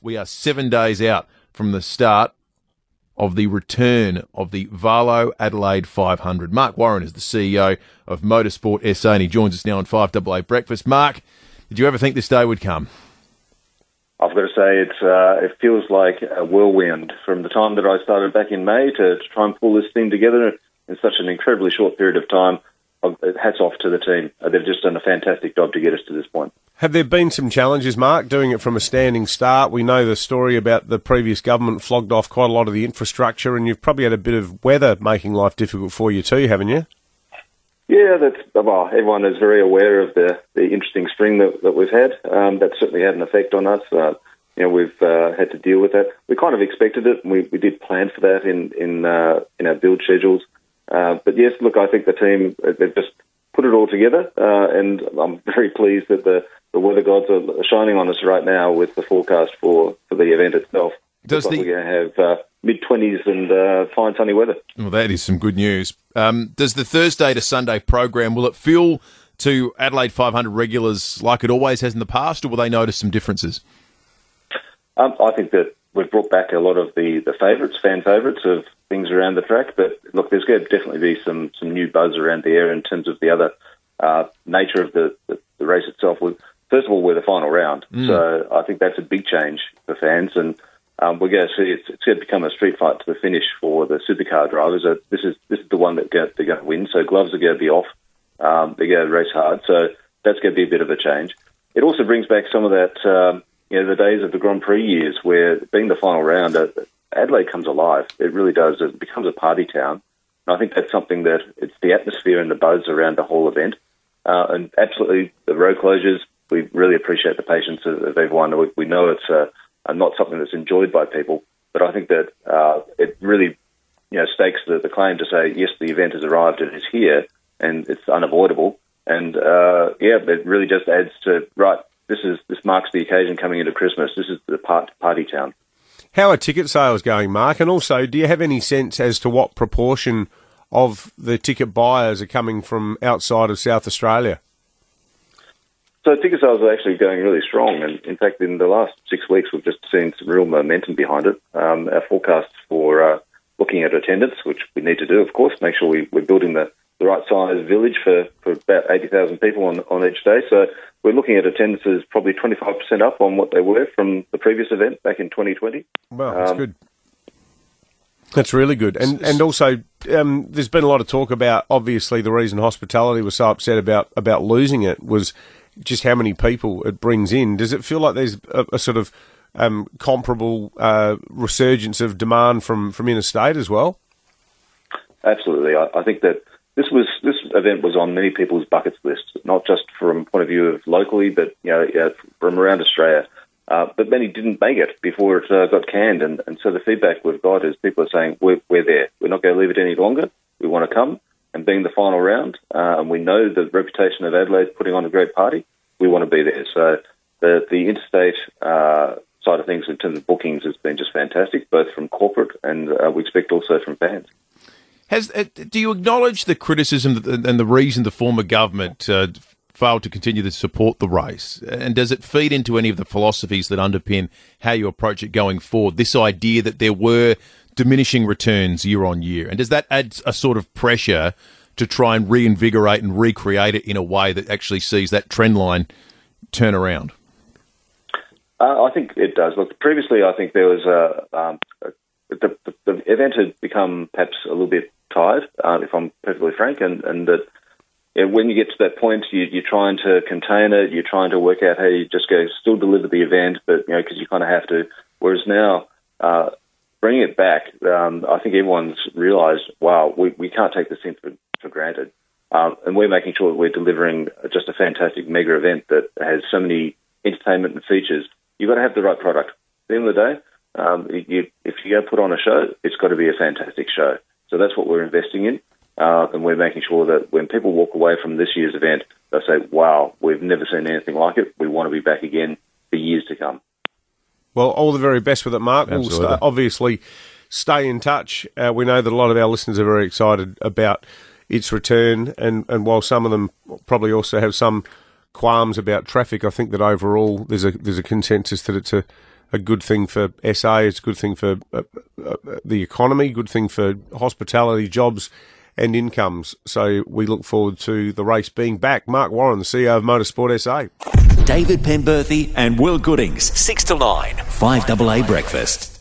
We are seven days out from the start of the return of the Valo Adelaide 500. Mark Warren is the CEO of Motorsport SA and he joins us now on 5AA Breakfast. Mark, did you ever think this day would come? I've got to say, it's uh, it feels like a whirlwind from the time that I started back in May to, to try and pull this thing together in such an incredibly short period of time. Hats off to the team. They've just done a fantastic job to get us to this point. Have there been some challenges, Mark, doing it from a standing start? We know the story about the previous government flogged off quite a lot of the infrastructure, and you've probably had a bit of weather making life difficult for you too, haven't you? Yeah, that's well. Everyone is very aware of the, the interesting spring that, that we've had. Um, that certainly had an effect on us. Uh, you know, we've uh, had to deal with that. We kind of expected it, and we, we did plan for that in in uh, in our build schedules. Uh, but yes, look, I think the team they've just put it all together, uh, and I'm very pleased that the the weather gods are shining on us right now with the forecast for, for the event itself. Does the... We're going to have uh, mid 20s and uh, fine sunny weather. Well, that is some good news. Um, does the Thursday to Sunday program, will it feel to Adelaide 500 regulars like it always has in the past, or will they notice some differences? Um, I think that we've brought back a lot of the, the favourites, fan favourites of things around the track. But look, there's going to definitely be some, some new buzz around the area in terms of the other uh, nature of the, the, the race itself. First of all, we're the final round, mm. so I think that's a big change for fans, and um, we're going to see it's, it's, going to become a street fight to the finish for the supercar drivers. Uh, this is this is the one that they're going to win. So gloves are going to be off. Um, they're going to race hard. So that's going to be a bit of a change. It also brings back some of that, um, you know, the days of the Grand Prix years where being the final round, uh, Adelaide comes alive. It really does. It becomes a party town. And I think that's something that it's the atmosphere and the buzz around the whole event. Uh, and absolutely, the road closures we really appreciate the patience of, of everyone. We, we know it's uh, not something that's enjoyed by people, but I think that uh, it really, you know, stakes the, the claim to say yes, the event has arrived and it's here, and it's unavoidable. And uh, yeah, it really just adds to right. This is this marks the occasion coming into Christmas. This is the part, party town. How are ticket sales going, Mark? And also, do you have any sense as to what proportion of the ticket buyers are coming from outside of South Australia? So ticket sales are actually going really strong, and in fact, in the last six weeks, we've just seen some real momentum behind it. Um, our forecasts for uh, looking at attendance, which we need to do, of course, make sure we, are building the, the right size village for, for about 80,000 people on, on each day. So we're looking at attendances probably 25% up on what they were from the previous event back in 2020. Wow, that's um, good. That's really good, and and also um, there's been a lot of talk about obviously the reason hospitality was so upset about about losing it was just how many people it brings in. Does it feel like there's a, a sort of um, comparable uh, resurgence of demand from, from interstate as well? Absolutely. I, I, think that this was this event was on many people's bucket list, not just from a point of view of locally, but you know from around Australia. Uh, but many didn't make it before it uh, got canned, and, and so the feedback we've got is people are saying we're, we're there. We're not going to leave it any longer. We want to come and being the final round, uh, and we know the reputation of Adelaide putting on a great party, we want to be there. So the the interstate uh, side of things in terms of bookings has been just fantastic, both from corporate and uh, we expect also from fans. Has uh, do you acknowledge the criticism and the reason the former government uh, failed to continue to support the race? And does it feed into any of the philosophies that underpin how you approach it going forward? This idea that there were diminishing returns year on year? And does that add a sort of pressure to try and reinvigorate and recreate it in a way that actually sees that trend line turn around? Uh, I think it does. Look, previously, I think there was a, um, a the, the, the, event had become perhaps a little bit tired, uh, if I'm perfectly frank, and, and that you know, when you get to that point, you, are trying to contain it, you're trying to work out how you just go still deliver the event, but you know because you kind of have to. Whereas now, uh, bringing it back, um, I think everyone's realised, wow, we, we can't take this for, for granted. Um, and we're making sure that we're delivering just a fantastic mega event that has so many entertainment and features. You've got to have the right product. At the end of the day, um, you, if you go put on a show, it's got to be a fantastic show. So that's what we're investing in. Uh, and we're making sure that when people walk away from this year's event, they'll say, wow, we've never seen anything like it. We want to be back again for years to come. Well, all the very best with it, Mark. Absolutely. We'll st- obviously stay in touch. Uh, we know that a lot of our listeners are very excited about its return, and, and while some of them probably also have some qualms about traffic, I think that overall there's a there's a consensus that it's a a good thing for SA. It's a good thing for uh, uh, the economy, good thing for hospitality, jobs, and incomes. So we look forward to the race being back. Mark Warren, the CEO of Motorsport SA. David Penberthy and Will Goodings, 6 to 9, 5AA Breakfast.